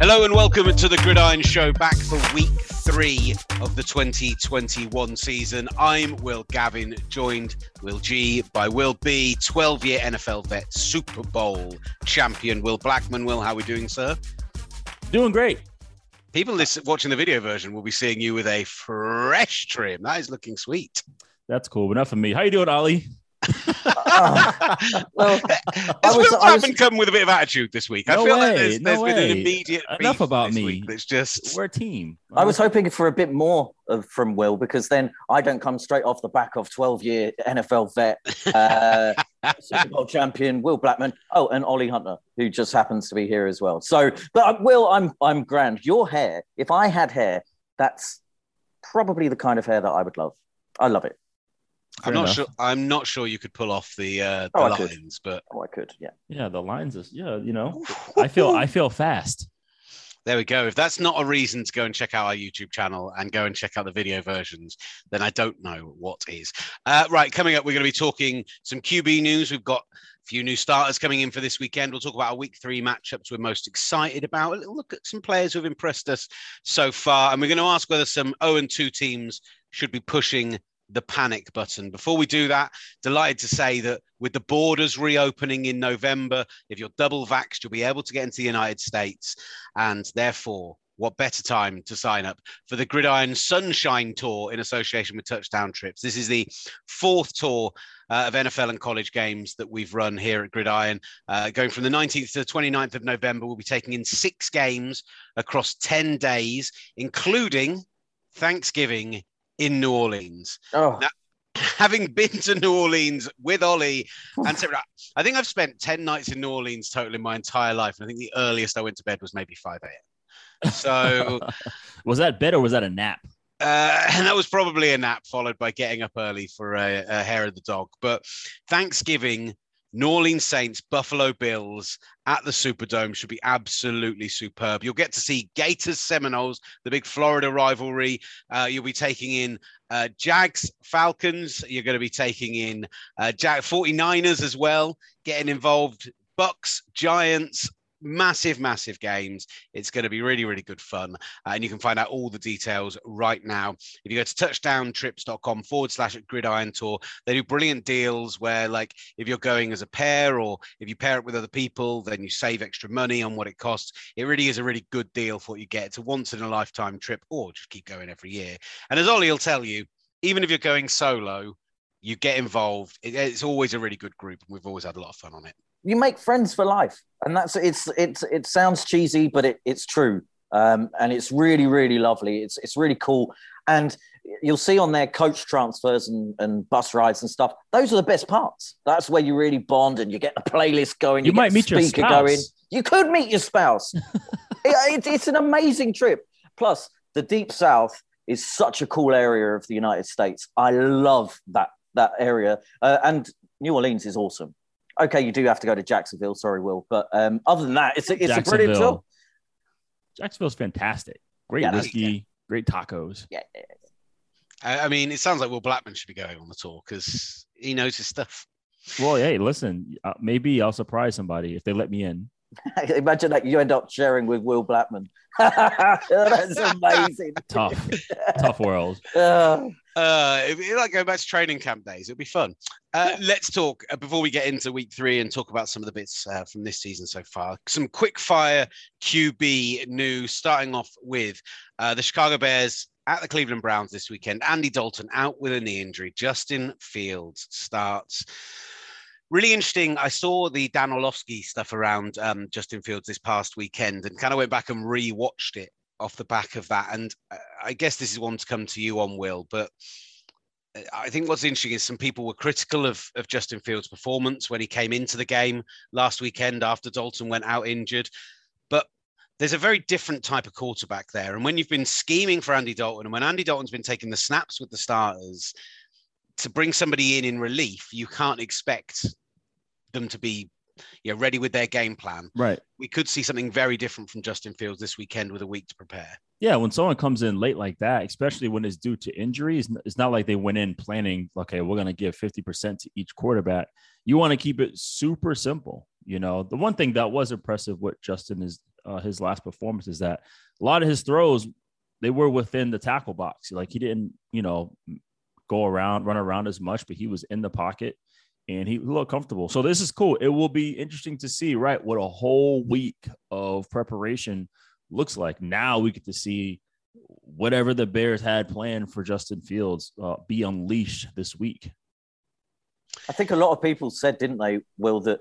Hello and welcome to the Gridiron Show, back for week three of the 2021 season. I'm Will Gavin, joined Will G by Will B, 12 year NFL vet, Super Bowl champion Will Blackmon. Will, how are we doing, sir? Doing great. People listen, watching the video version will be seeing you with a fresh trim. That is looking sweet. That's cool. Enough of me. How you doing, Olly? Uh, well, I was, Will I come with a bit of attitude this week. No I feel way, like there's, no there's been way. an immediate Enough about me. Week. It's just we're a team. I was hoping for a bit more of, from Will because then I don't come straight off the back of 12 year NFL vet, uh, Super Bowl champion Will Blackmon. Oh, and Olly Hunter, who just happens to be here as well. So, but uh, Will, I'm I'm grand. Your hair, if I had hair, that's probably the kind of hair that I would love. I love it. I'm not enough. sure. I'm not sure you could pull off the, uh, the oh, lines, but oh, I could. Yeah. Yeah, the lines is yeah. You know, I feel I feel fast. There we go. If that's not a reason to go and check out our YouTube channel and go and check out the video versions, then I don't know what is. Uh, right, coming up, we're going to be talking some QB news. We've got a few new starters coming in for this weekend. We'll talk about our week three matchups we're most excited about. A little look at some players who've impressed us so far. And we're going to ask whether some 0 and 2 teams should be pushing the panic button. Before we do that, delighted to say that with the borders reopening in November, if you're double vaxxed, you'll be able to get into the United States. And therefore, what better time to sign up for the Gridiron Sunshine Tour in association with Touchdown Trips? This is the fourth tour uh, of NFL and college games that we've run here at Gridiron. Uh, going from the 19th to the 29th of November, we'll be taking in six games across 10 days, including Thanksgiving in New Orleans. Oh. Now, having been to New Orleans with Olly and Sarah, I think I've spent 10 nights in New Orleans total in my entire life. And I think the earliest I went to bed was maybe 5 a.m. So was that bed or was that a nap? Uh, and that was probably a nap followed by getting up early for a, a hair of the dog. But Thanksgiving New Orleans Saints, Buffalo Bills at the Superdome should be absolutely superb. You'll get to see Gators Seminoles, the big Florida rivalry. Uh, you'll be taking in uh, Jags Falcons. You're going to be taking in uh, Jag 49ers as well, getting involved. Bucs, Giants, massive, massive games. It's going to be really, really good fun. Uh, and you can find out all the details right now. If you go to touchdowntrips.com forward slash gridiron tour, they do brilliant deals where, like, if you're going as a pair or if you pair it with other people, then you save extra money on what it costs. It really is a really good deal for what you get. It's a once in a lifetime trip or just keep going every year. And as Olly will tell you, even if you're going solo, you get involved. It's always a really good group, we've always had a lot of fun on it you make friends for life. And that's it's it's it sounds cheesy but it, it's true. Um, and it's really really lovely. It's it's really cool. And you'll see on their coach transfers and, and bus rides and stuff those are the best parts. That's where you really bond and you get the playlist going. You, you might meet your spouse. going. you could meet your spouse. It, it, it's an amazing trip. Plus the deep south is such a cool area of the united states. I love that that area. Uh, and new orleans is awesome okay, you do have to go to Jacksonville. Sorry, Will, but um, other than that, it's a, it's a brilliant tour. Jacksonville's fantastic. Great yeah, whiskey, yeah. great tacos. Yeah, yeah, I, I mean, it sounds like Will Blackmon should be going on the tour because he knows his stuff. Well, hey, listen, uh, maybe I'll surprise somebody if they let me in. Imagine that you end up sharing with Will Blackmon. That's amazing. tough, tough world. Uh, uh, it, like going back to training camp days. It'll be fun. Uh, let's talk uh, before we get into week three and talk about some of the bits uh, from this season so far. Some quick fire QB news, starting off with uh, the Chicago Bears at the Cleveland Browns this weekend. Andy Dalton out with a knee injury. Justin Fields starts really interesting. I saw the Dan Orlovsky stuff around um, Justin Fields this past weekend and kind of went back and re-watched it off the back of that. And uh, I guess this is one to come to you on, Will, but uh, I think what's interesting is some people were critical of, of Justin Fields' performance when he came into the game last weekend after Dalton went out injured. But there's a very different type of quarterback there. And when you've been scheming for Andy Dalton and when Andy Dalton's been taking the snaps with the starters, to bring somebody in in relief, you can't expect them to be you know, ready with their game plan. Right. We could see something very different from Justin Fields this weekend with a week to prepare. Yeah, when someone comes in late like that, especially when it's due to injuries, it's not like they went in planning, okay, we're going to give 50% to each quarterback. You want to keep it super simple. You know, the one thing that was impressive with Justin is uh, his last performance is that a lot of his throws they were within the tackle box. Like he didn't, you know, go around, run around as much, but he was in the pocket and he looked comfortable. So this is cool. It will be interesting to see, right, what a whole week of preparation looks like. Now we get to see whatever the Bears had planned for Justin Fields uh, be unleashed this week. I think a lot of people said, didn't they, Will, that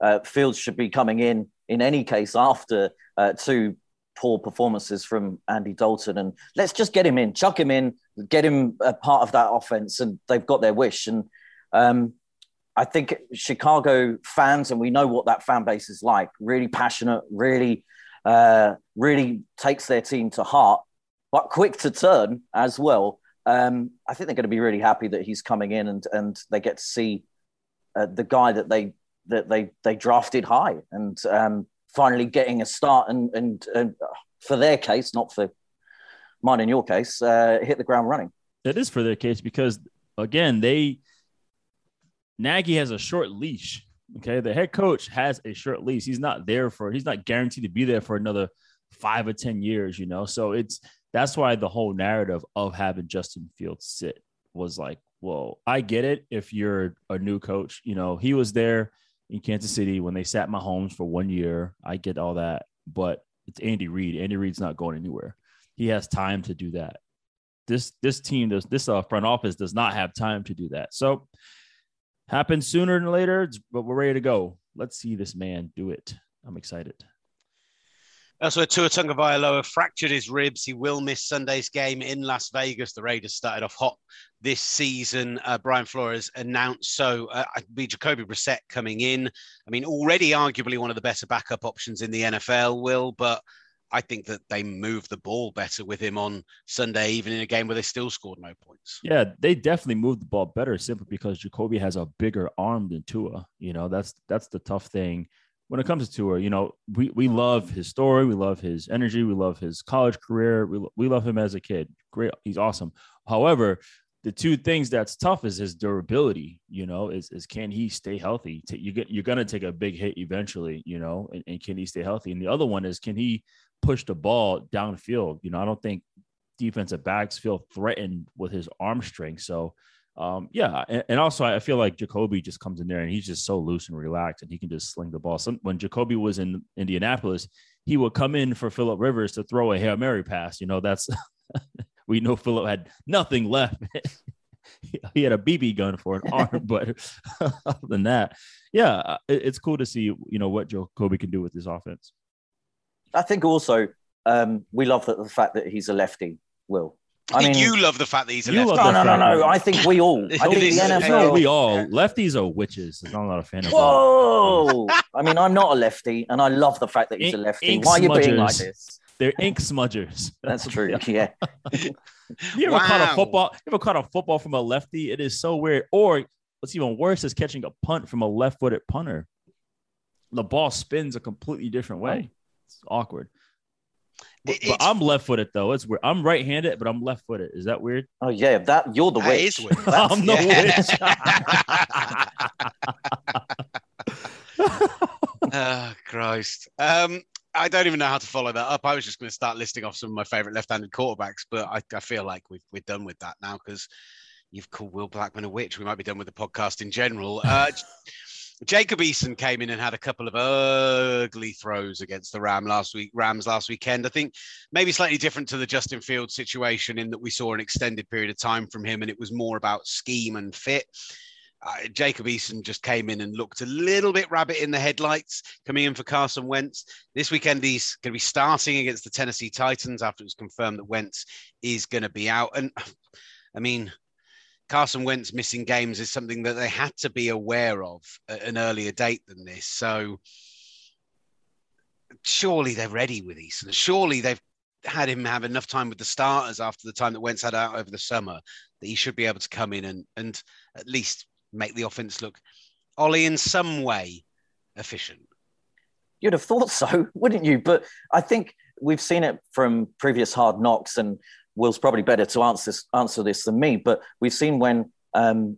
uh, Fields should be coming in in any case after uh, two poor performances from Andy Dalton. And let's just get him in, chuck him in, get him a part of that offense. And they've got their wish. And um, I think Chicago fans, and we know what that fan base is like, really passionate, really, uh, really takes their team to heart, but quick to turn as well. Um, I think they're going to be really happy that he's coming in and and they get to see uh, the guy that they that they they drafted high and um, finally getting a start and, and, and for their case, not for mine in your case, uh, hit the ground running. It is for their case because again, they Nagy has a short leash. Okay, the head coach has a short leash. He's not there for. He's not guaranteed to be there for another five or ten years. You know, so it's that's why the whole narrative of having Justin Fields sit was like, well, I get it if you're a new coach. You know, he was there in Kansas City when they sat Mahomes for one year. I get all that, but it's Andy Reid. Andy Reid's not going anywhere. He has time to do that. This this team does this uh, front office does not have time to do that. So happens sooner than later, but we're ready to go. Let's see this man do it. I'm excited. Also, Tua Tagovailoa fractured his ribs. He will miss Sunday's game in Las Vegas. The Raiders started off hot this season. Uh, Brian Flores announced so. Uh, be Jacoby Brissett coming in. I mean, already arguably one of the better backup options in the NFL. Will, but I think that they moved the ball better with him on Sunday, even in a game where they still scored no points. Yeah, they definitely moved the ball better simply because Jacoby has a bigger arm than Tua. You know, that's that's the tough thing when it comes to Tua, you know, we, we love his story, we love his energy, we love his college career, we, we love him as a kid. Great, he's awesome. However, the two things that's tough is his durability. You know, is, is can he stay healthy? You get you're gonna take a big hit eventually. You know, and, and can he stay healthy? And the other one is can he push the ball downfield? You know, I don't think defensive backs feel threatened with his arm strength. So um, yeah, and, and, also I feel like Jacoby just comes in there and he's just so loose and relaxed, and he can just sling the ball. Some, when Jacoby was in Indianapolis, he would come in for Philip Rivers to throw a hail mary pass. You know, that's we know Philip had nothing left. he had a BB gun for an arm, but other than that, yeah, uh, it, it's cool to see you know what Jacoby can do with his offense. I think also um, we love the, the fact that he's a lefty. Will I, mean, you love the fact that he's a lefty. No, no, no, no. I think we all. I think the NFL. We all. Lefties are witches. I'm not a fan of. Whoa! I mean, I'm not a lefty, and I love the fact that he's a lefty. Why are you being like this? They're ink smudgers. That's true. Yeah. you ever wow. caught a football? You ever caught a football from a lefty? It is so weird. Or what's even worse is catching a punt from a left-footed punter. The ball spins a completely different way. It's awkward. But, but I'm left footed though. It's weird. I'm right handed, but I'm left footed. Is that weird? Oh yeah, that you're the witch. I'm the witch. oh Christ. Um, I don't even know how to follow that up. I was just going to start listing off some of my favorite left-handed quarterbacks, but I, I feel like we've we're done with that now because you've called Will Blackmon a witch. We might be done with the podcast in general. Uh, Jacob Eason came in and had a couple of ugly throws against the Ram last week, Rams last weekend. I think maybe slightly different to the Justin Fields situation in that we saw an extended period of time from him and it was more about scheme and fit. Uh, Jacob Eason just came in and looked a little bit rabbit in the headlights coming in for Carson Wentz. This weekend, he's going to be starting against the Tennessee Titans after it was confirmed that Wentz is going to be out. And I mean, Carson Wentz missing games is something that they had to be aware of at an earlier date than this. So surely they're ready with Eason. Surely they've had him have enough time with the starters after the time that Wentz had out over the summer that he should be able to come in and, and at least make the offense look, Olly, in some way efficient. You'd have thought so, wouldn't you? But I think we've seen it from previous hard knocks and Will's probably better to answer this, answer this than me, but we've seen when um,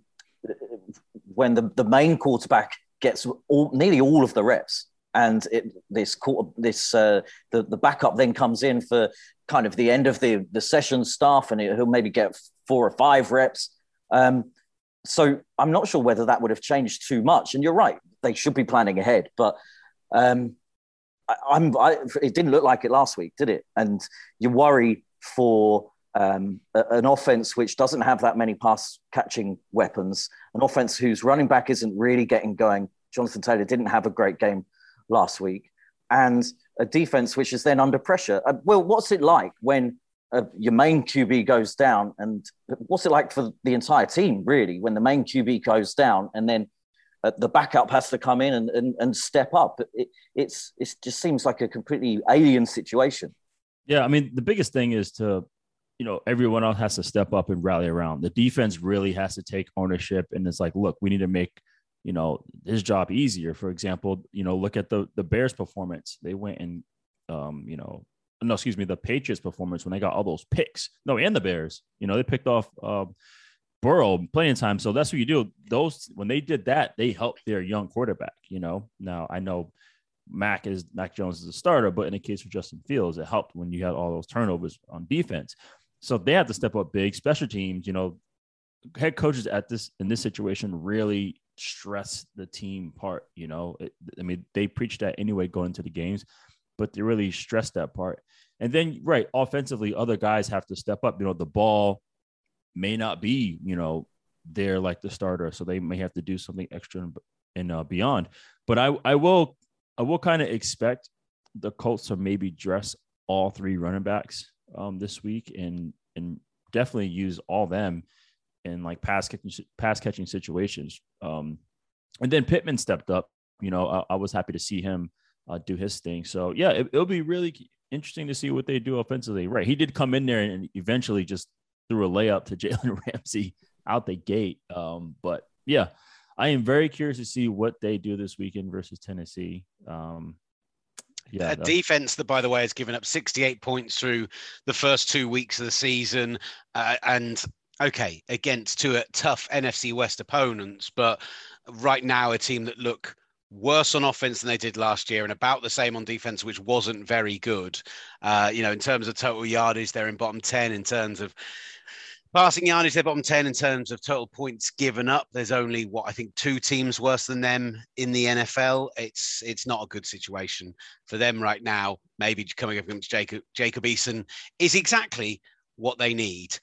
when the, the main quarterback gets all, nearly all of the reps, and it, this quarter, this uh, the the backup then comes in for kind of the end of the the session staff, and he'll maybe get four or five reps. Um, so I'm not sure whether that would have changed too much. And you're right, they should be planning ahead, but um, I, I'm I, it didn't look like it last week, did it? And you worry for um, an offense which doesn't have that many pass catching weapons, an offense whose running back isn't really getting going. Jonathan Taylor didn't have a great game last week, and a defense which is then under pressure. Uh, well, what's it like when uh, your main QB goes down, and what's it like for the entire team really when the main QB goes down, and then uh, the backup has to come in and, and, and step up? It, it's it just seems like a completely alien situation. Yeah, I mean the biggest thing is to you know everyone else has to step up and rally around. The defense really has to take ownership, and it's like, look, we need to make you know his job easier. For example, you know, look at the the Bears' performance. They went and um, you know, no, excuse me, the Patriots' performance when they got all those picks. No, and the Bears, you know, they picked off uh, Burrow playing time. So that's what you do. Those when they did that, they helped their young quarterback. You know, now I know Mac is Mac Jones is a starter, but in the case of Justin Fields, it helped when you had all those turnovers on defense. So they have to step up big. Special teams, you know, head coaches at this in this situation really stress the team part. You know, it, I mean, they preach that anyway going into the games, but they really stress that part. And then, right, offensively, other guys have to step up. You know, the ball may not be, you know, there like the starter, so they may have to do something extra and, and uh, beyond. But I, I will, I will kind of expect the Colts to maybe dress all three running backs um, this week and and definitely use all them in like pass catching pass catching situations. Um, and then Pittman stepped up. You know, I, I was happy to see him uh, do his thing. So yeah, it, will be really interesting to see what they do offensively. Right, he did come in there and eventually just threw a layup to Jalen Ramsey out the gate. Um, but yeah, I am very curious to see what they do this weekend versus Tennessee. Um, yeah, a defense that, by the way, has given up 68 points through the first two weeks of the season, uh, and okay, against two uh, tough NFC West opponents, but right now a team that look worse on offense than they did last year and about the same on defense, which wasn't very good. Uh, you know, in terms of total yardage, they're in bottom 10 in terms of Passing yardage, they're bottom 10 in terms of total points given up. There's only what I think two teams worse than them in the NFL. It's it's not a good situation for them right now. Maybe coming up against Jacob Jacob Eason is exactly what they need.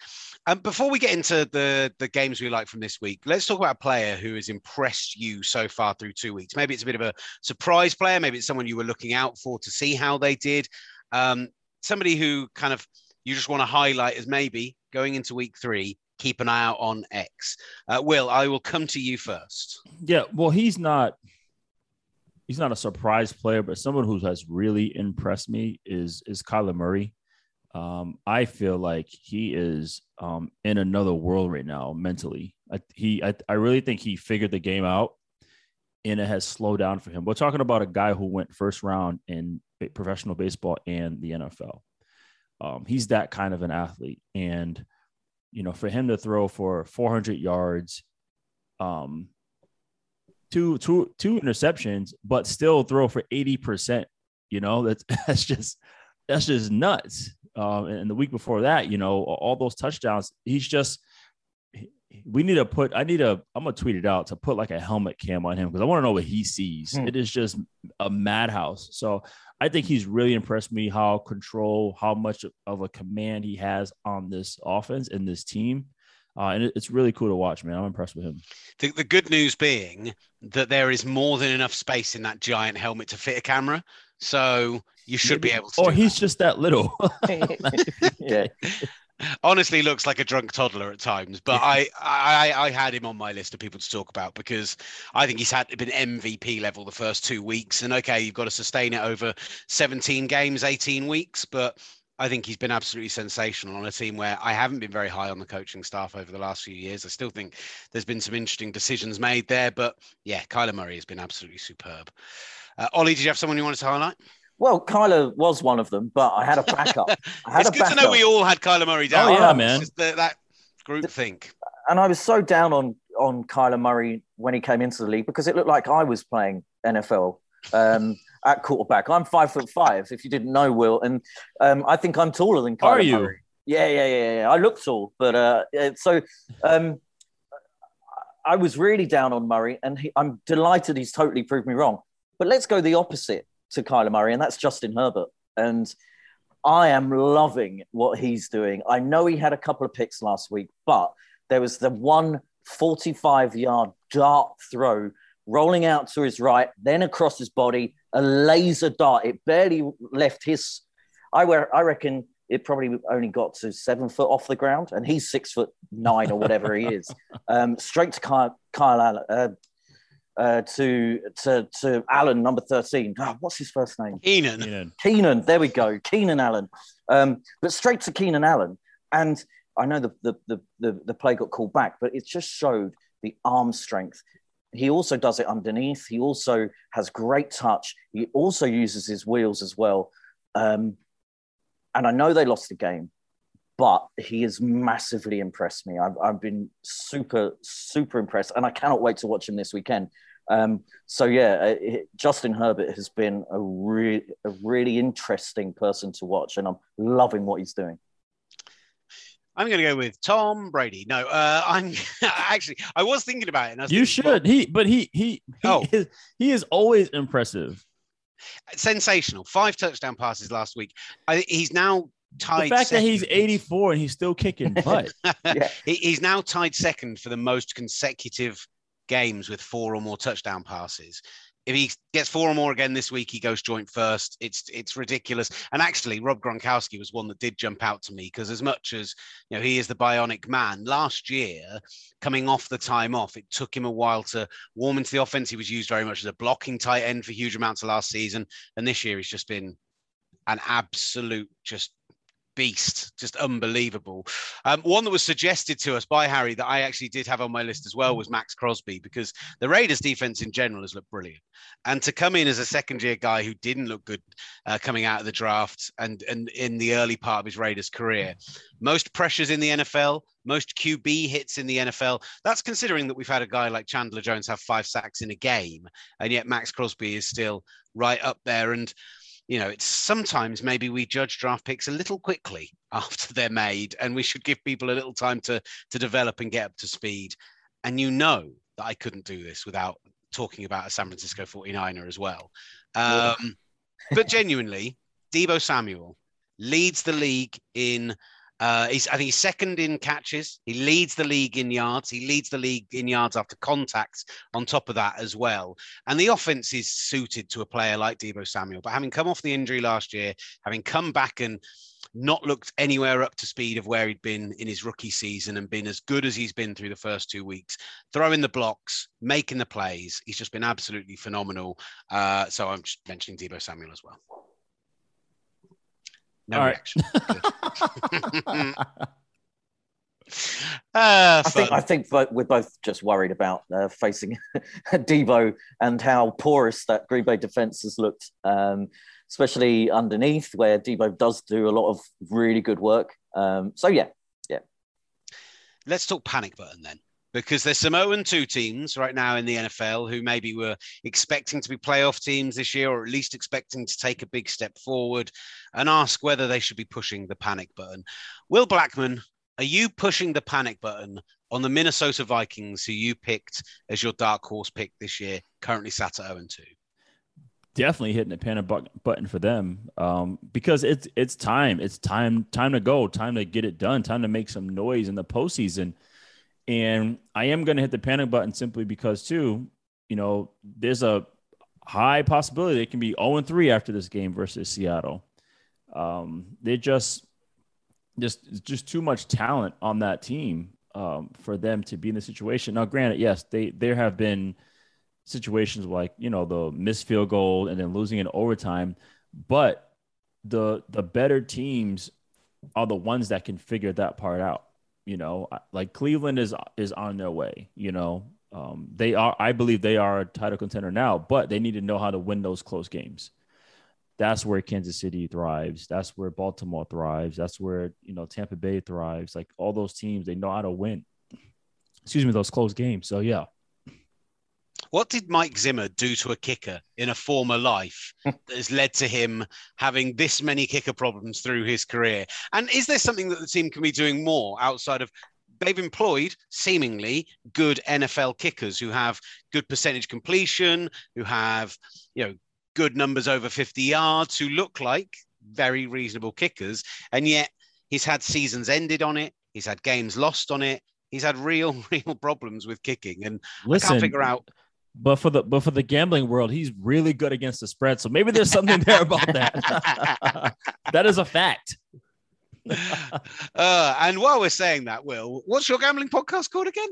Um, before we get into the the games we like from this week, let's talk about a player who has impressed you so far through two weeks. Maybe it's a bit of a surprise player. Maybe it's someone you were looking out for to see how they did. Um, somebody who kind of you just want to highlight as maybe going into week three, keep an eye out on X. Uh, Will, I will come to you first. Yeah, well, he's not he's not a surprise player, but someone who has really impressed me is is Kyler Murray. Um, I feel like he is um, in another world right now mentally. I, he, I, I really think he figured the game out, and it has slowed down for him. We're talking about a guy who went first round in professional baseball and the NFL. Um, he's that kind of an athlete, and you know, for him to throw for 400 yards, um, two two two interceptions, but still throw for 80 percent, you know, that's that's just that's just nuts. Um, and the week before that, you know, all those touchdowns, he's just we need to put i need a i'm gonna tweet it out to put like a helmet cam on him because i want to know what he sees. Mm. it is just a madhouse. So i think he's really impressed me how control how much of a command he has on this offense and this team. Uh, and it, it's really cool to watch man. I'm impressed with him. The, the good news being that there is more than enough space in that giant helmet to fit a camera. So you should Maybe. be able to or he's that. just that little. Yeah honestly looks like a drunk toddler at times. But I, I, I had him on my list of people to talk about because I think he's had been MVP level the first two weeks. And okay, you've got to sustain it over 17 games, 18 weeks, but I think he's been absolutely sensational on a team where I haven't been very high on the coaching staff over the last few years. I still think there's been some interesting decisions made there, but yeah, Kyler Murray has been absolutely superb. Uh, Olly, did you have someone you wanted to highlight? Well, Kyler was one of them, but I had a backup. I had it's a good backup. to know we all had Kyler Murray down. Oh yeah, man. The, that group think. And I was so down on on Kyler Murray when he came into the league because it looked like I was playing NFL um, at quarterback. I'm five foot five. If you didn't know, Will, and um, I think I'm taller than. Kyler Are you? Murray. Yeah, yeah, yeah, yeah. I look tall, but uh, so um, I was really down on Murray, and he, I'm delighted he's totally proved me wrong. But let's go the opposite to Kyler Murray, and that's Justin Herbert. And I am loving what he's doing. I know he had a couple of picks last week, but there was the one 45 yard dart throw rolling out to his right, then across his body, a laser dart. It barely left his. I, wear, I reckon it probably only got to seven foot off the ground, and he's six foot nine or whatever he is. Um, straight to Kyle, Kyle uh, uh, to to to Allen, number thirteen. Oh, what's his first name? Keenan. Keenan. Keenan. There we go, Keenan Allen. Um, but straight to Keenan Allen, and I know the the, the the the play got called back, but it just showed the arm strength. He also does it underneath. He also has great touch. He also uses his wheels as well. Um, and I know they lost the game, but he has massively impressed me. I've, I've been super, super impressed, and I cannot wait to watch him this weekend. Um, so yeah, uh, it, Justin Herbert has been a really, a really interesting person to watch, and I'm loving what he's doing. I'm going to go with Tom Brady. No, uh, I'm actually I was thinking about it. And I was You thinking, well, should. He, but he, he, he, Oh. is, he is always impressive. sensational. Five touchdown passes last week. I, he's now The tied. fact that he's 84 and he's still kicking butt. Yeah. He's now tied second for the most consecutive games with four or more touchdown passes. If he gets four or more again this week, he goes joint first. It's it's ridiculous. And actually, Rob Gronkowski was one that did jump out to me because as much as you know he is the bionic man, last year coming off the time off, it took him a while to warm into the offense. He was used very much as a blocking tight end for huge amounts of last season, and this year he's just been an absolute just beast, just unbelievable. Um, one that was suggested to us by Harry that I actually did have on my list as well was Maxx Crosby because the Raiders defense in general has looked brilliant. And to come in as a second year guy who didn't look good uh, coming out of the draft and, and in the early part of his Raiders career, most pressures in the NFL, most QB hits in the NFL. That's considering that we've had a guy like Chandler Jones have five sacks in a game, and yet Maxx Crosby is still right up there. And you know, it's sometimes maybe we judge draft picks a little quickly after they're made, and we should give people a little time to to develop and get up to speed. And you know that I couldn't do this without talking about a San Francisco 49er as well. Um, but genuinely, Deebo Samuel leads the league in. Uh, he's, I think he's second in catches. He leads the league in yards. He leads the league in yards after contacts. On top of that, as well, and the offense is suited to a player like Deebo Samuel. But having come off the injury last year, having come back and not looked anywhere up to speed of where he'd been in his rookie season and been as good as he's been through the first two weeks, throwing the blocks, making the plays, he's just been absolutely phenomenal. Uh, so I'm just mentioning Deebo Samuel as well. No All right. reaction. Good. Ah, I think. I think we're both just worried about uh, facing Deebo and how porous that Green Bay defense has looked, um, especially underneath where Deebo does do a lot of really good work. Um, so yeah, let's talk panic button then because there's some 0 2 teams right now in the NFL who maybe were expecting to be playoff teams this year or at least expecting to take a big step forward and ask whether they should be pushing the panic button. Will Blackmon, are you pushing the panic button on the Minnesota Vikings who you picked as your dark horse pick this year, currently sat at 0 2? Definitely hitting the panic button for them um, because it's it's time. It's time time to go. Time to get it done. Time to make some noise in the postseason. And I am going to hit the panic button simply because, too, you know, there's a high possibility they can be 0 3 after this game versus Seattle. Um, they just, just, just too much talent on that team um, for them to be in the situation. Now, granted, yes, they there have been situations like you know the missed field goal and then losing in overtime, but the the better teams are the ones that can figure that part out you know like cleveland is is on their way you know? Um, they are i believe they are a title contender now but they need to know how to win those close games. That's where kansas city thrives. That's where baltimore thrives. That's where you know tampa bay thrives. Like all those teams they know how to win. Excuse me those close games. So yeah What did Mike Zimmer do to a kicker in a former life that has led to him having this many kicker problems through his career? And is there something that the team can be doing more outside of they've employed seemingly good NFL kickers who have good percentage completion, who have, you know, good numbers over 50 yards, who look like very reasonable kickers. And yet he's had seasons ended on it. He's had games lost on it. He's had real, real problems with kicking. And Listen, I can't figure out but for the but for the gambling world, he's really good against the spread. So maybe there's something there about that. that is a fact. uh, and while we're saying that, Will, what's your gambling podcast called again?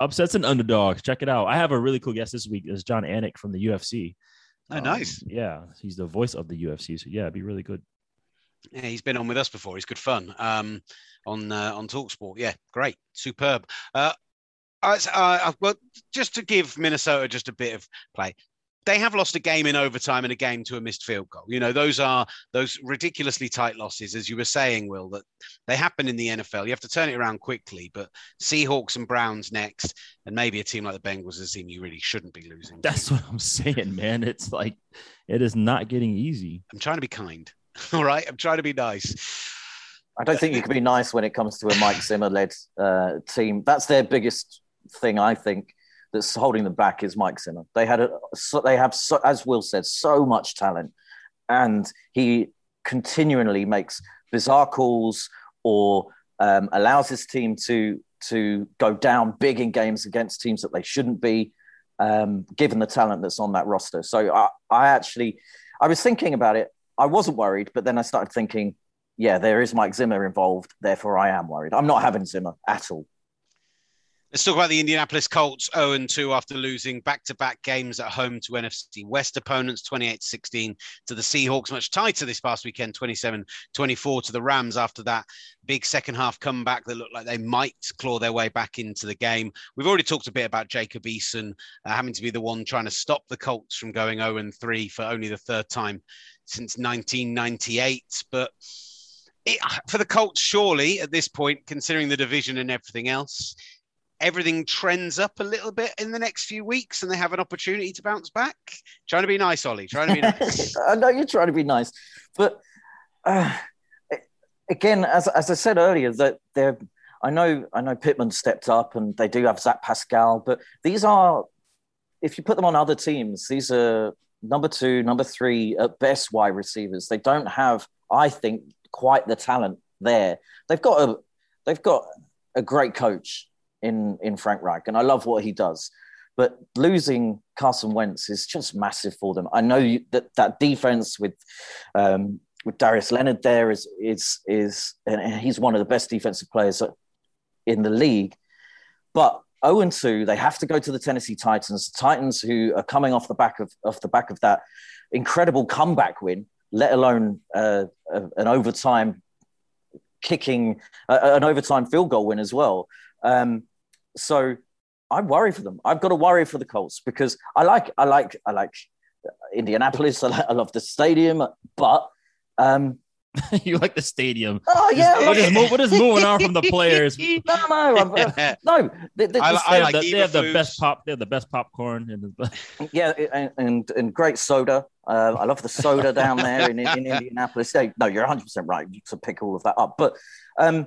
Upsets and underdogs. Check it out. I have a really cool guest this week. Is Jon Anik from the UFC. Oh, um, nice. Yeah, he's the voice of the UFC. So yeah, it'd be really good. Yeah, he's been on with us before. He's good fun. Um, on uh, on Talksport. Yeah, great, superb. Uh, I, uh, well, just to give Minnesota just a bit of play, they have lost a game in overtime and a game to a missed field goal. You know, those are those ridiculously tight losses, as you were saying, Will, that they happen in the NFL. You have to turn it around quickly. But Seahawks and Browns next, and maybe a team like the Bengals is a team you really shouldn't be losing. That's what I'm saying, man. It's like it is not getting easy. I'm trying to be kind. All right, I'm trying to be nice. I don't think you can be nice when it comes to a Mike Zimmer led uh, team. That's their biggest thing, I think, that's holding them back is Mike Zimmer. They had a, so they have, so, as Will said, so much talent, and he continually makes bizarre calls or um, allows his team to to go down big in games against teams that they shouldn't be, um, given the talent that's on that roster. So I, I actually, I was thinking about it. I wasn't worried, but then I started thinking yeah, there is Mike Zimmer involved. Therefore, I am worried. I'm not having Zimmer at all. Let's talk about the Indianapolis Colts 0 2 after losing back to back games at home to NFC West opponents 28 16 to the Seahawks. Much tighter this past weekend 27 24 to the Rams after that big second half comeback that looked like they might claw their way back into the game. We've already talked a bit about Jacob Eason uh, having to be the one trying to stop the Colts from going 0 3 for only the third time since 1998. But it, for the Colts, surely at this point, considering the division and everything else, everything trends up a little bit in the next few weeks and they have an opportunity to bounce back. Trying to be nice, Olly. Trying to be nice. I know you're trying to be nice, but uh, again, as, as I said earlier, that they're. I know, I know Pittman stepped up and they do have Zach Pascal, but these are, if you put them on other teams, these are number two, number three at best wide receivers. They don't have, I think, quite the talent there. They've got a they've got a great coach in in Frank Reich, and I love what he does. But losing Carson Wentz is just massive for them. I know you, that that defense with um, with Darius Leonard there is is is and he's one of the best defensive players in the league. But 0 and 2, they have to go to the Tennessee Titans. Titans who are coming off the back of off the back of that incredible comeback win let alone uh, an overtime kicking, uh, an overtime field goal win as well. Um, so I worry for them. I've got to worry for the Colts because I like, I like, I like Indianapolis. I, like, I love the stadium, but um, you like the stadium. Oh yeah. What is, what is moving on from the players? no, no, uh, no. They, they, I, I like the, they have the best pop. They have the best popcorn and the... yeah, and, and, and great soda. Uh, I love the soda down there in, in Indianapolis. Hey, no, you're 100 percent right to pick all of that up. But um,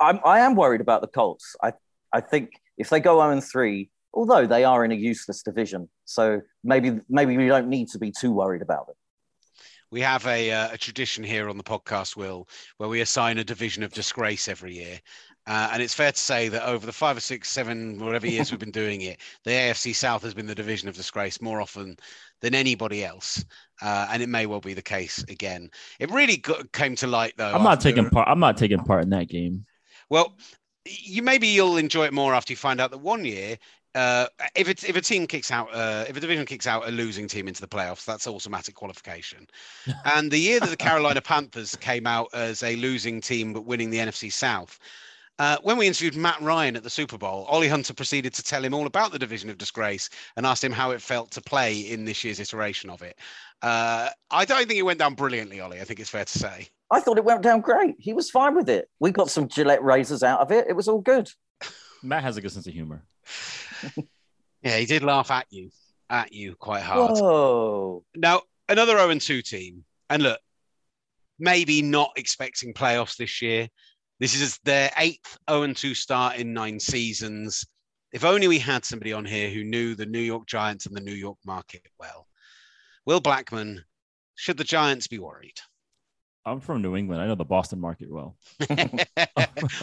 I'm I am worried about the Colts. I I think if they go 0 3, although they are in a useless division, so maybe maybe we don't need to be too worried about it we have a, uh, a tradition here on the podcast, Will, where we assign a division of disgrace every year. Uh, and it's fair to say that over the five or six, seven, whatever years we've been doing it, the AFC South has been the division of disgrace more often than anybody else. Uh, and it may well be the case again. It really got, came to light, though. I'm not taking part. I'm not taking part in that game. Well, you maybe you'll enjoy it more after you find out that one year uh, if it's if a team kicks out, uh, if a division kicks out a losing team into the playoffs, that's automatic qualification. and the year that the Carolina Panthers came out as a losing team but winning the NFC South, uh, when we interviewed Matt Ryan at the Super Bowl, Olly Hunter proceeded to tell him all about the division of disgrace and asked him how it felt to play in this year's iteration of it. Uh, I don't think it went down brilliantly, Olly. I think it's fair to say. I thought it went down great. He was fine with it. We got some Gillette razors out of it. It was all good. Matt has a good sense of humor. Yeah, he did laugh at you, at you quite hard. Whoa. Now, another 0 2 team. And look, maybe not expecting playoffs this year. This is their eighth 0 2 start in nine seasons. If only we had somebody on here who knew the New York Giants and the New York market well. Will Blackmon, should the Giants be worried? I'm from New England. I know the Boston market well.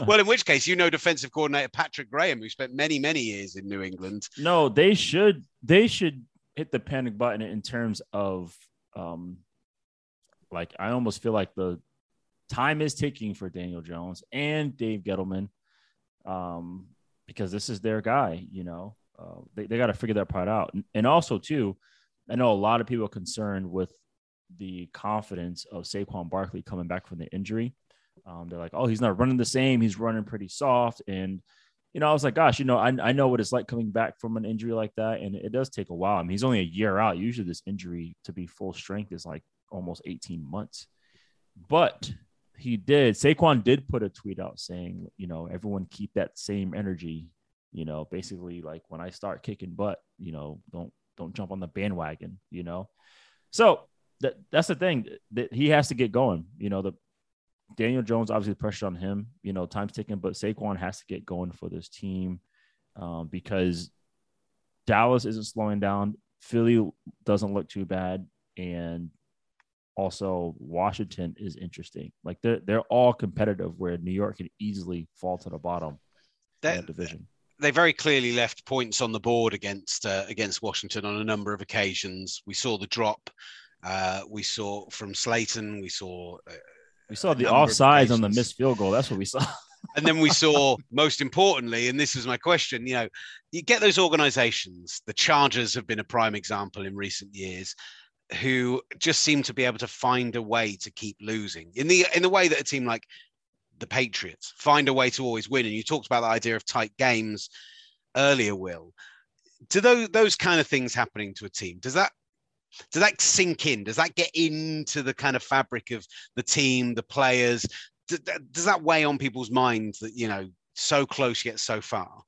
well, in which case, you know defensive coordinator Patrick Graham, who spent many, many years in New England. No, they should they should hit the panic button in terms of um like I almost feel like the time is ticking for Daniel Jones and Dave Gettleman. Um, because this is their guy, you know. Uh, they, they got to figure that part out. And, also, too, I know a lot of people are concerned with the confidence of Saquon Barkley coming back from the injury. Um, they're like, oh, he's not running the same. He's running pretty soft. And, you know, I was like, gosh, you know, I, I know what it's like coming back from an injury like that. And it does take a while. I mean, he's only a year out. Usually, this injury to be full strength is like almost 18 months. But he did. Saquon did put a tweet out saying, you know, everyone keep that same energy. You know, basically like when I start kicking butt, you know, don't don't jump on the bandwagon. You know, so that that's the thing that he has to get going. You know, the Daniel Jones obviously pressure on him. You know, time's ticking, but Saquon has to get going for this team um, because Dallas isn't slowing down. Philly doesn't look too bad, and also Washington is interesting. Like they're they're all competitive where New York can easily fall to the bottom that, that division. They very clearly left points on the board against uh, against Washington on a number of occasions. We saw the drop. Uh, we saw from Slayton. We saw. Uh, we saw the offsides on the missed field goal. That's what we saw. and then we saw, most importantly, and this was my question. You know, you get those organisations. The Chargers have been a prime example in recent years who just seem to be able to find a way to keep losing in the in the way that a team like the Patriots find a way to always win. And you talked about the idea of tight games earlier, Will. Do those those kind of things happening to a team? Does that does that sink in? Does that get into the kind of fabric of the team, the players? Does that weigh on people's minds that you know so close yet so far?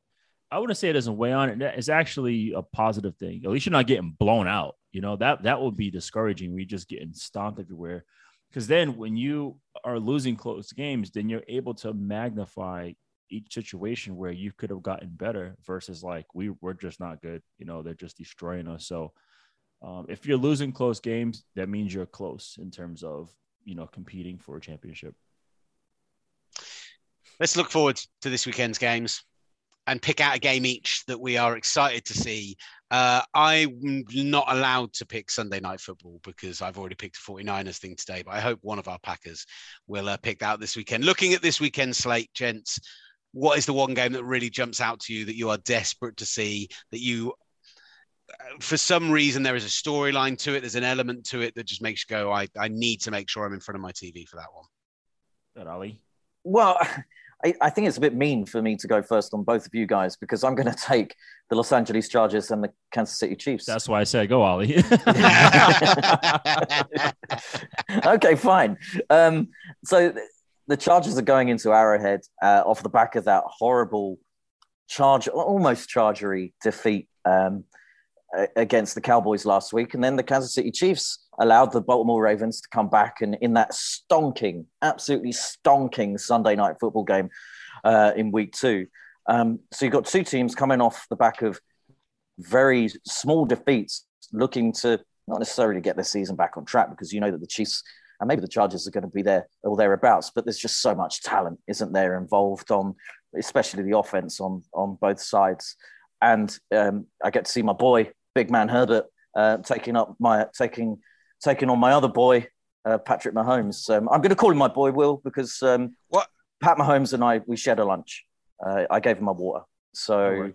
I wouldn't say it doesn't weigh on it. It's actually a positive thing. At least you're not getting blown out. You know that that would be discouraging. We just getting stomped everywhere. Because then when you are losing close games, then you're able to magnify each situation where you could have gotten better versus like we we're just not good. You know they're just destroying us. So um, if you're losing close games, that means you're close in terms of you know competing for a championship. Let's look forward to this weekend's games and pick out a game each that we are excited to see. Uh, I'm not allowed to pick Sunday night football because I've already picked a 49ers thing today, but I hope one of our Packers will uh, pick out this weekend. Looking at this weekend slate, gents, what is the one game that really jumps out to you that you are desperate to see, that you uh, for some reason there is a storyline to it there's an element to it that just makes you go i, I need to make sure i'm in front of my tv for that one that ali well I, I, think it's a bit mean for me to go first on both of you guys because I'm going to take the Los Angeles Chargers and the Kansas City Chiefs. That's why I said go, Olly. okay, fine. Um, so the Chargers are going into Arrowhead uh, off the back of that horrible charge, almost chargery defeat um, against the Cowboys last week, and then the Kansas City Chiefs allowed the Baltimore Ravens to come back and in that stonking, absolutely stonking Sunday night football game uh, in week two. Um, so you've got two teams coming off the back of very small defeats, looking to not necessarily get their season back on track because you know that the Chiefs and maybe the Chargers are going to be there or thereabouts, but there's just so much talent, isn't there, involved on especially the offense on on both sides. And um, I get to see my boy, Big Man Herbert, uh, taking up my taking taking on my other boy, uh, Patrick Mahomes. Um, I'm going to call him my boy, Will, because um, what Pat Mahomes and I we shared a lunch. Uh, I gave him my water, so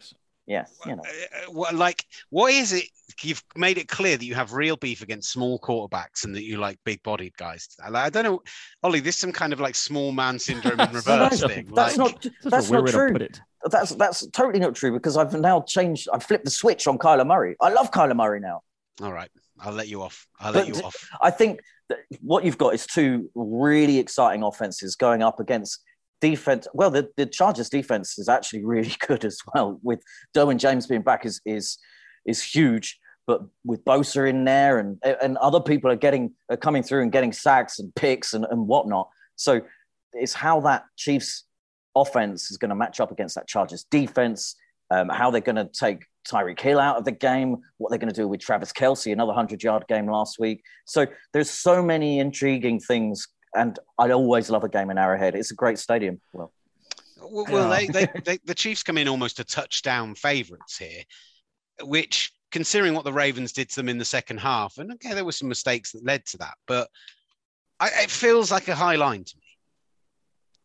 yeah, you know. Uh, what, like, what is it? You've made it clear that you have real beef against small quarterbacks and that you like big-bodied guys. I, I don't know, Olly. This some kind of like small man syndrome in reverse that's, thing. That's like, not. That's, not true. That's that's totally not true because I've now changed. I've flipped the switch on Kyler Murray. I love Kyler Murray now. All right. I'll let you off. I'll let but you off. I think that what you've got is two really exciting offenses going up against defense. Well, the, the Chargers defense is actually really good as well. With Derwin James being back is is is huge. But with Bosa in there and and other people are getting are coming through and getting sacks and picks and, and whatnot. So it's how that Chiefs offense is going to match up against that Chargers defense. Um, how they're going to take Tyreek Hill out of the game, what they're going to do with Travis Kelce, another 100 yard game last week. So there's so many intriguing things and I always love a game in Arrowhead. It's a great stadium. Well, well, well they, they, they, the Chiefs come in almost a touchdown favourites here, which, considering what the Ravens did to them in the second half, and okay, there were some mistakes that led to that, but I, it feels like a high line to me.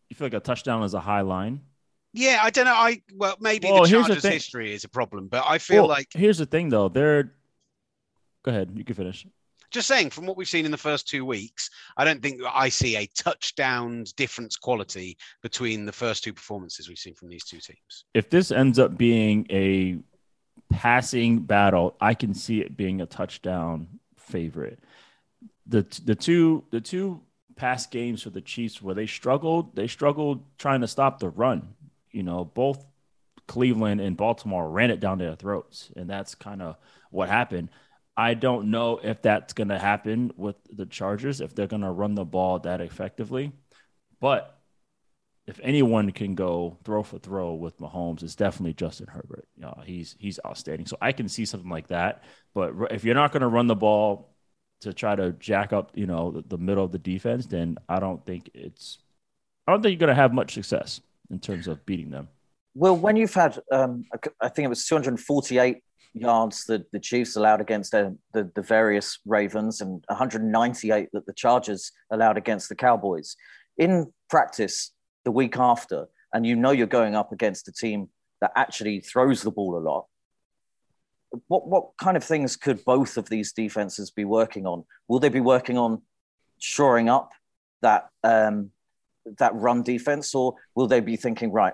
You feel like a touchdown is a high line? Yeah, I don't know. I well, maybe well, the Chargers' the history is a problem, but I feel well, like here's the thing, though. They're go ahead. You can finish. Just saying, from what we've seen in the first two weeks, I don't think I see a touchdown difference quality between the first two performances we've seen from these two teams. If this ends up being a passing battle, I can see it being a touchdown favorite. The the two the two past games for the Chiefs where they struggled, they struggled trying to stop the run. You know, both Cleveland and Baltimore ran it down their throats, and that's kind of what happened. I don't know if that's going to happen with the Chargers, if they're going to run the ball that effectively. But if anyone can go throw for throw with Mahomes, it's definitely Justin Herbert. Uh, he's he's outstanding. So I can see something like that. But if you're not going to run the ball to try to jack up, you know, the, the middle of the defense, then I don't think it's. I don't think you're going to have much success in terms of beating them. Well, when you've had, um, I think it was 248 yards that the Chiefs allowed against the, the, the, various Ravens and 198 that the Chargers allowed against the Cowboys. In practice, the week after, and you know you're going up against a team that actually throws the ball a lot, what, what kind of things could both of these defenses be working on? Will they be working on shoring up that um, that run defense, or will they be thinking, right,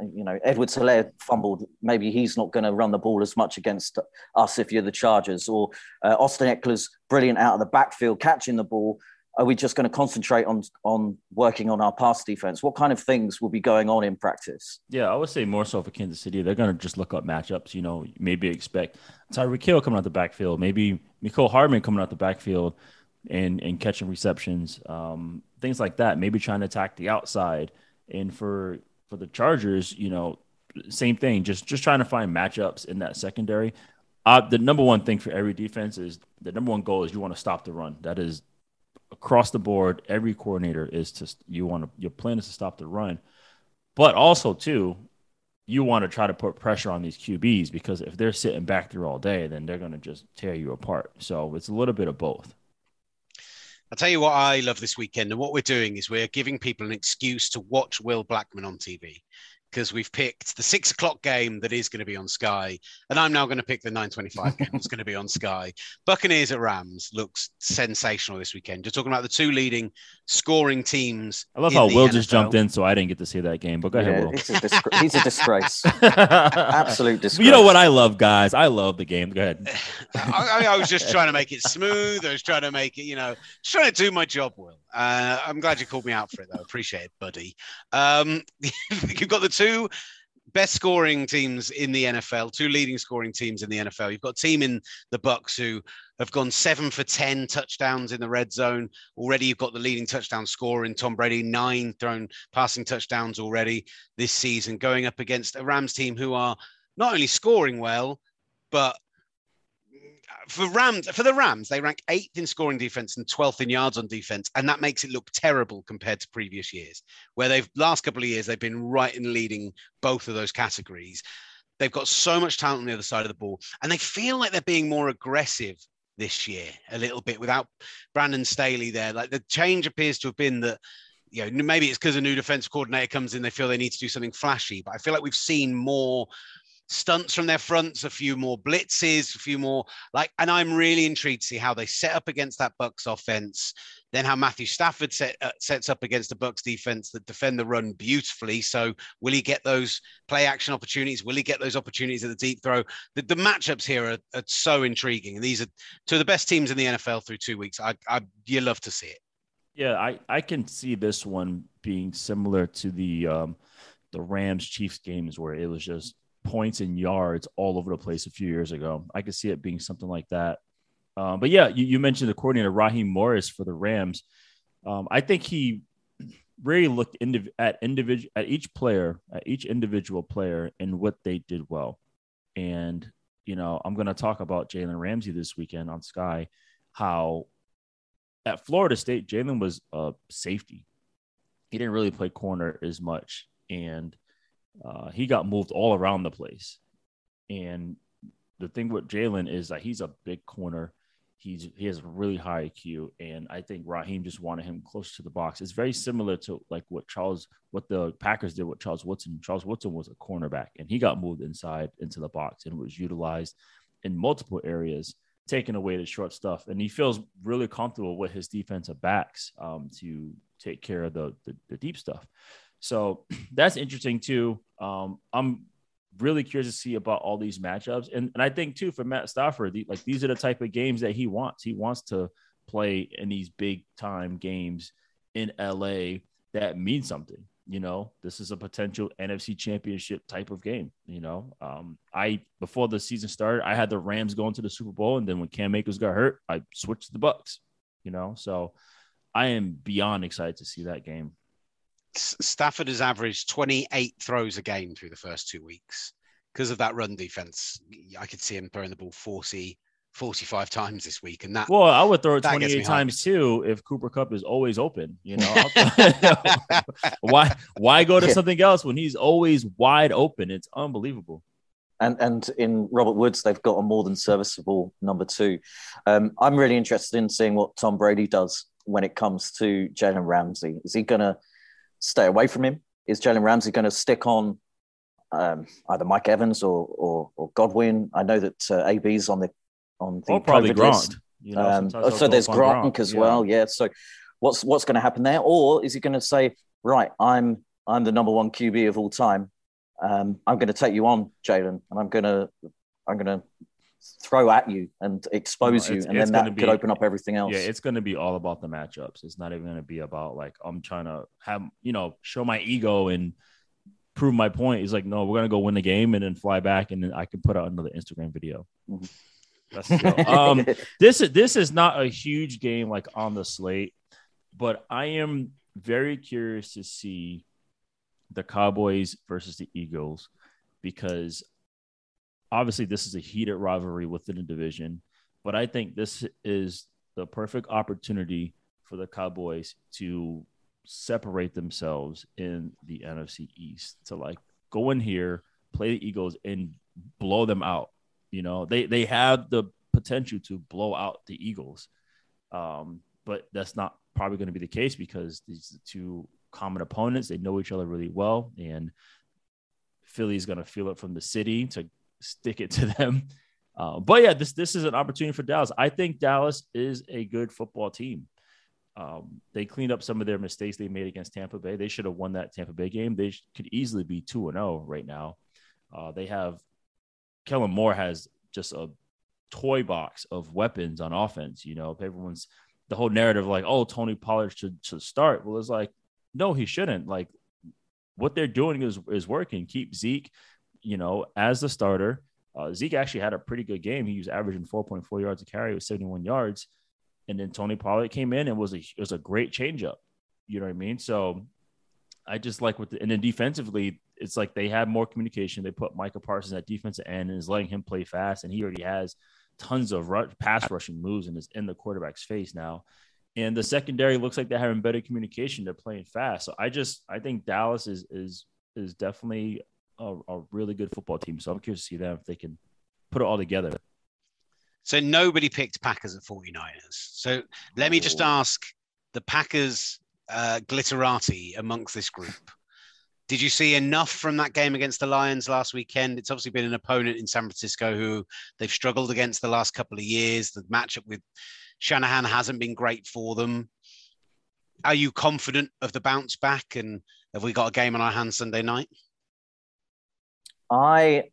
you know, Edwards-Helaire fumbled. Maybe he's not going to run the ball as much against us if you're the Chargers. Or uh, Austin Ekeler's brilliant out of the backfield catching the ball. Are we just going to concentrate on on working on our pass defense? What kind of things will be going on in practice? Yeah, I would say more so for Kansas City. They're going to just look up matchups. You know, maybe expect Tyreek Hill coming out the backfield, maybe Mecole Hardman coming out the backfield and and catching receptions, um, things like that. Maybe trying to attack the outside. And for for the Chargers, you know, same thing. Just just trying to find matchups in that secondary. Uh, the number one thing for every defense is the number one goal is you want to stop the run. That is across the board. Every coordinator is to you want to your plan is to stop the run, but also too, you want to try to put pressure on these QBs because if they're sitting back there all day, then they're going to just tear you apart. So it's a little bit of both. I'll tell you what I love this weekend, and what we're doing is we're giving people an excuse to watch Will Blackmon on TV because we've picked the six o'clock game that is going to be on Sky, and I'm now going to pick the 9:25 game that's going to be on Sky. Buccaneers at Rams looks sensational this weekend. You're talking about the two leading scoring teams. I love how Will NFL. just jumped in, so I didn't get to see that game. But go yeah, ahead, Will. He's a, disgra- he's a disgrace, absolute disgrace. You know what I love, guys? I love the game. Go ahead. I, I, was just trying to make it smooth. I was trying to make it, you know, just trying to do my job, Will. Uh, I'm glad you called me out for it, though. Appreciate it, buddy. Um, you've got the two best scoring teams in the NFL, two leading scoring teams in the NFL. You've got a team in the Bucs who have gone seven for ten touchdowns in the red zone already. You've got the leading touchdown scorer in Tom Brady, nine thrown passing touchdowns already this season, going up against a Rams team who are not only scoring well, but for Rams for the Rams, they rank eighth in scoring defense and 12th in yards on defense, and that makes it look terrible compared to previous years, where they've last couple of years they've been right in leading both of those categories. They've got so much talent on the other side of the ball, and they feel like they're being more aggressive this year a little bit without Brandon Staley there. Like the change appears to have been that you know, maybe it's because a new defense coordinator comes in, they feel they need to do something flashy. But I feel like we've seen more stunts from their fronts, a few more blitzes, a few more like, and I'm really intrigued to see how they set up against that Bucs offense. Then how Matthew Stafford set, uh, sets up against the Bucs defense that defend the run beautifully. So will he get those play action opportunities? Will he get those opportunities at the deep throw? The, the matchups here are, are, so intriguing, and these are two of the best teams in the NFL through two weeks. I, I you love to see it. Yeah, I, I can see this one being similar to the um, the Rams Chiefs games where it was just points and yards all over the place a few years ago. I could see it being something like that. Um, but yeah, you, you mentioned the coordinator Raheem Morris for the Rams. Um, I think he really looked indiv- at individual at each player, at each individual player, and what they did well. And you know, I'm going to talk about Jalen Ramsey this weekend on Sky. How at Florida State, Jalen was a safety. He didn't really play corner as much, and uh, he got moved all around the place. And the thing with Jalen is that he's a big corner. He's he has really high IQ, and I think Raheem just wanted him close to the box. It's very similar to like what Charles, what the Packers did with Charles Woodson. Charles Woodson was a cornerback, and he got moved inside into the box and was utilized in multiple areas, taking away the short stuff. And he feels really comfortable with his defensive backs um, to take care of the, the, the deep stuff. So that's interesting too. Um, I'm really curious to see about all these matchups. And, and I think too for Matt Stafford, the, like these are the type of games that he wants. He wants to play in these big time games in LA that mean something. You know, this is a potential NFC championship type of game. You know, um, I before the season started, I had the Rams going to the Super Bowl, and then when Cam Akers got hurt, I switched the Bucs. You know, so I am beyond excited to see that game. Stafford has averaged 28 throws a game through the first two weeks because of that run defense. I could see him throwing the ball 40, 45 times this week, and that. Well, I would throw it 28 times too if Cooper Kupp is always open. You know, why why go to something else when he's always wide open? It's unbelievable. And and in Robert Woods, they've got a more than serviceable number two. Um, I'm really interested in seeing what Tom Brady does when it comes to Jalen Ramsey. Is he going to stay away from him? Is Jalen Ramsey going to stick on um, either Mike Evans or, or, or Godwin? I know that uh, AB's on the on the or probably Gronk. List. You know, um, so there's Gronk, Gronk, as yeah. well. Yeah. So what's what's going to happen there? Or is he going to say, right, I'm I'm the number one QB of all time. Um, I'm going to take you on, Jalen, and I'm going to I'm going to throw at you and expose no, you, and then that be, could open up everything else. Yeah, it's going to be all about the matchups. It's not even going to be about like I'm trying to have you know show my ego and prove my point. He's like, no, we're going to go win the game and then fly back, and then I can put out another Instagram video. Mm-hmm. um, this is this is not a huge game like on the slate, but I am very curious to see the Cowboys versus the Eagles because obviously this is a heated rivalry within the division, but I think this is the perfect opportunity for the Cowboys to separate themselves in the NFC East to like go in here, play the Eagles and blow them out. You know, they they have the potential to blow out the Eagles. Um, but that's not probably going to be the case because these are two common opponents. They know each other really well, and Philly is going to feel it from the city to stick it to them. Uh, but yeah, this this is an opportunity for Dallas. I think Dallas is a good football team. Um, they cleaned up some of their mistakes they made against Tampa Bay. They should have won that Tampa Bay game. They could easily be two and zero oh right now. Uh, they have Kellen Moore has just a toy box of weapons on offense. You know, everyone's the whole narrative like, oh, Tony Pollard should should start. Well, it's like, no, he shouldn't. Like, what they're doing is is working. Keep Zeke you know, as the starter. Uh, Zeke actually had a pretty good game. He was averaging 4.4 yards a carry with 71 yards. And then Tony Pollard came in and was a, was a great changeup. You know what I mean? So I just like with the, and then defensively, it's like they have more communication. They put Micah Parsons at defensive end and is letting him play fast. And he already has tons of rush, pass rushing moves and is in the quarterback's face now. And the secondary looks like they're having better communication. They're playing fast. So I just I think Dallas is is is definitely a, a really good football team. So I'm curious to see them if they can put it all together. So nobody picked Packers at 49ers. So let me just ask the Packers uh, glitterati amongst this group. Did you see enough from that game against the Lions last weekend? It's obviously been an opponent in San Francisco who they've struggled against the last couple of years. The matchup with Shanahan hasn't been great for them. Are you confident of the bounce back? And have we got a game on our hands Sunday night? I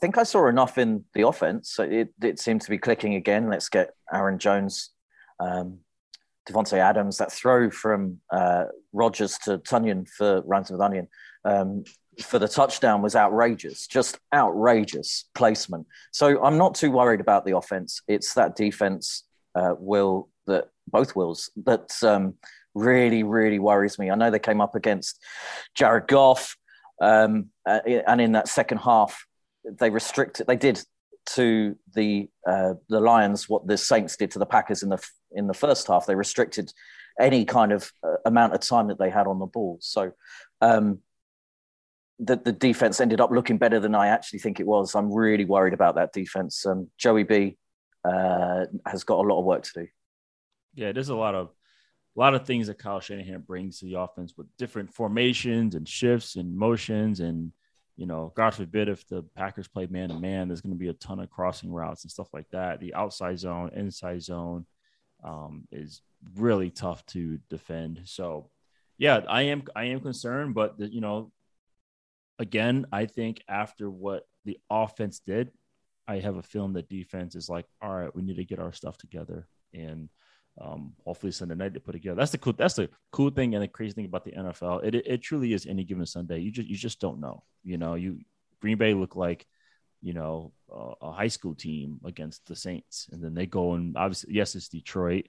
think I saw enough in the offense. It, it seemed to be clicking again. Let's get Aaron Jones um, Davante Adams, that throw from uh, Rodgers to Tonyan for Ransom with Onion um, for the touchdown was outrageous, just outrageous placement. So I'm not too worried about the offense. It's that defense uh, will that both wills that um, really, really worries me. I know they came up against Jared Goff, um, uh, and in that second half, they restricted. They did to the uh, the Lions what the Saints did to the Packers in the in the first half. They restricted any kind of uh, amount of time that they had on the ball. So um, the the defense ended up looking better than I actually think it was. I'm really worried about that defense. Um, Joey B uh, has got a lot of work to do. Yeah, there's a lot of a lot of things that Kyle Shanahan brings to the offense with different formations and shifts and motions and you know, God forbid if the Packers play man to man, there's going to be a ton of crossing routes and stuff like that. The outside zone, inside zone um, is really tough to defend. So, yeah, I am I am concerned, but the, you know, again, I think after what the offense did, I have a feeling that defense is like, all right, we need to get our stuff together and um, hopefully Sunday night they put it together. That's the cool. That's the cool thing and the crazy thing about the NFL. It, it, truly is any given Sunday. You just you just don't know. You know, you Green Bay look like you know uh, a high school team against the Saints, and then they go and obviously yes, it's Detroit,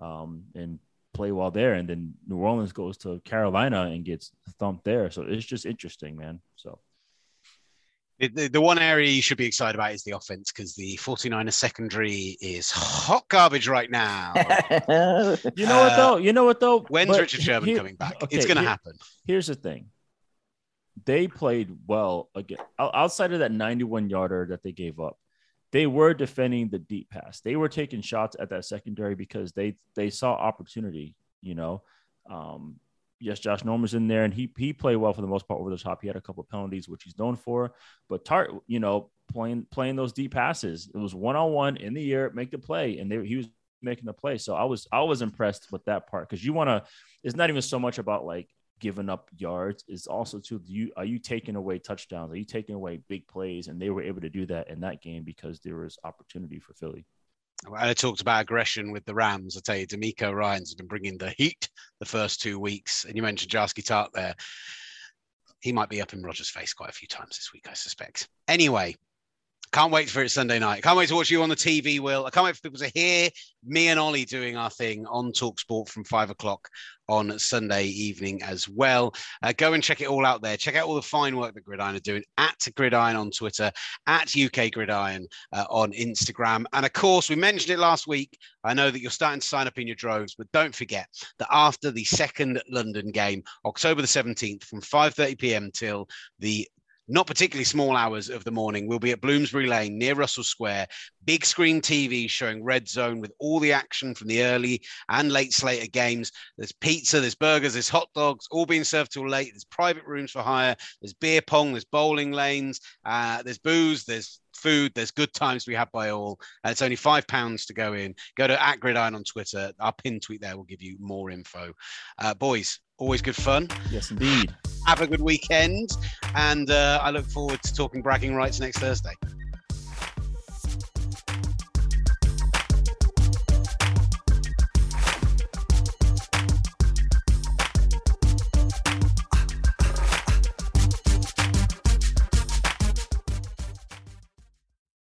um, and play well there, and then New Orleans goes to Carolina and gets thumped there. So it's just interesting, man. So. The, the, one area you should be excited about is the offense because the 49er secondary is hot garbage right now. you know uh, what though? You know what though? When's but Richard Sherman here, coming back? Okay, it's going to happen. Here's the thing. They played well again. Outside of that 91 yarder that they gave up, they were defending the deep pass. They were taking shots at that secondary because they they saw opportunity. You know, um, yes, Josh Norman's in there, and he he played well for the most part over the top. He had a couple of penalties, which he's known for. But Tartt, you know, playing playing those deep passes, it was one on one in the air, make the play, and they, he was making the play. So I was I was impressed with that part because you want to. It's not even so much about like giving up yards. It's also to you. Are you taking away touchdowns? Are you taking away big plays? And they were able to do that in that game because there was opportunity for Philly. I talked about aggression with the Rams. I tell you, DeMeco Ryans been bringing the heat the first two weeks. And you mentioned Jaquiski Tartt there. He might be up in Rodgers' face quite a few times this week, I suspect. Anyway, can't wait for it Sunday night. Can't wait to watch you on the TV, Will. I can't wait for people to hear me and Olly doing our thing on Talksport from five o'clock on Sunday evening as well. Uh, go and check it all out there. Check out all the fine work that Gridiron are doing at Gridiron on Twitter, at UK Gridiron uh, on Instagram. And of course, we mentioned it last week. I know that you're starting to sign up in your droves, but don't forget that after the second London game, October the 17th, from 5:30 p.m. till the not particularly small hours of the morning. We'll be at Bloomsbury Lane near Russell Square. Big screen TV showing Red Zone with all the action from the early and late slate of games. There's pizza, there's burgers, there's hot dogs, all being served till late. There's private rooms for hire. There's beer pong, there's bowling lanes, uh, there's booze, there's food. There's good times to be had by all. And it's only five pounds to go in. Go to at Gridiron on Twitter. Our pin tweet there will give you more info. Uh, boys, always good fun. Yes, indeed. Have a good weekend, and uh, I look forward to talking bragging rights next Thursday.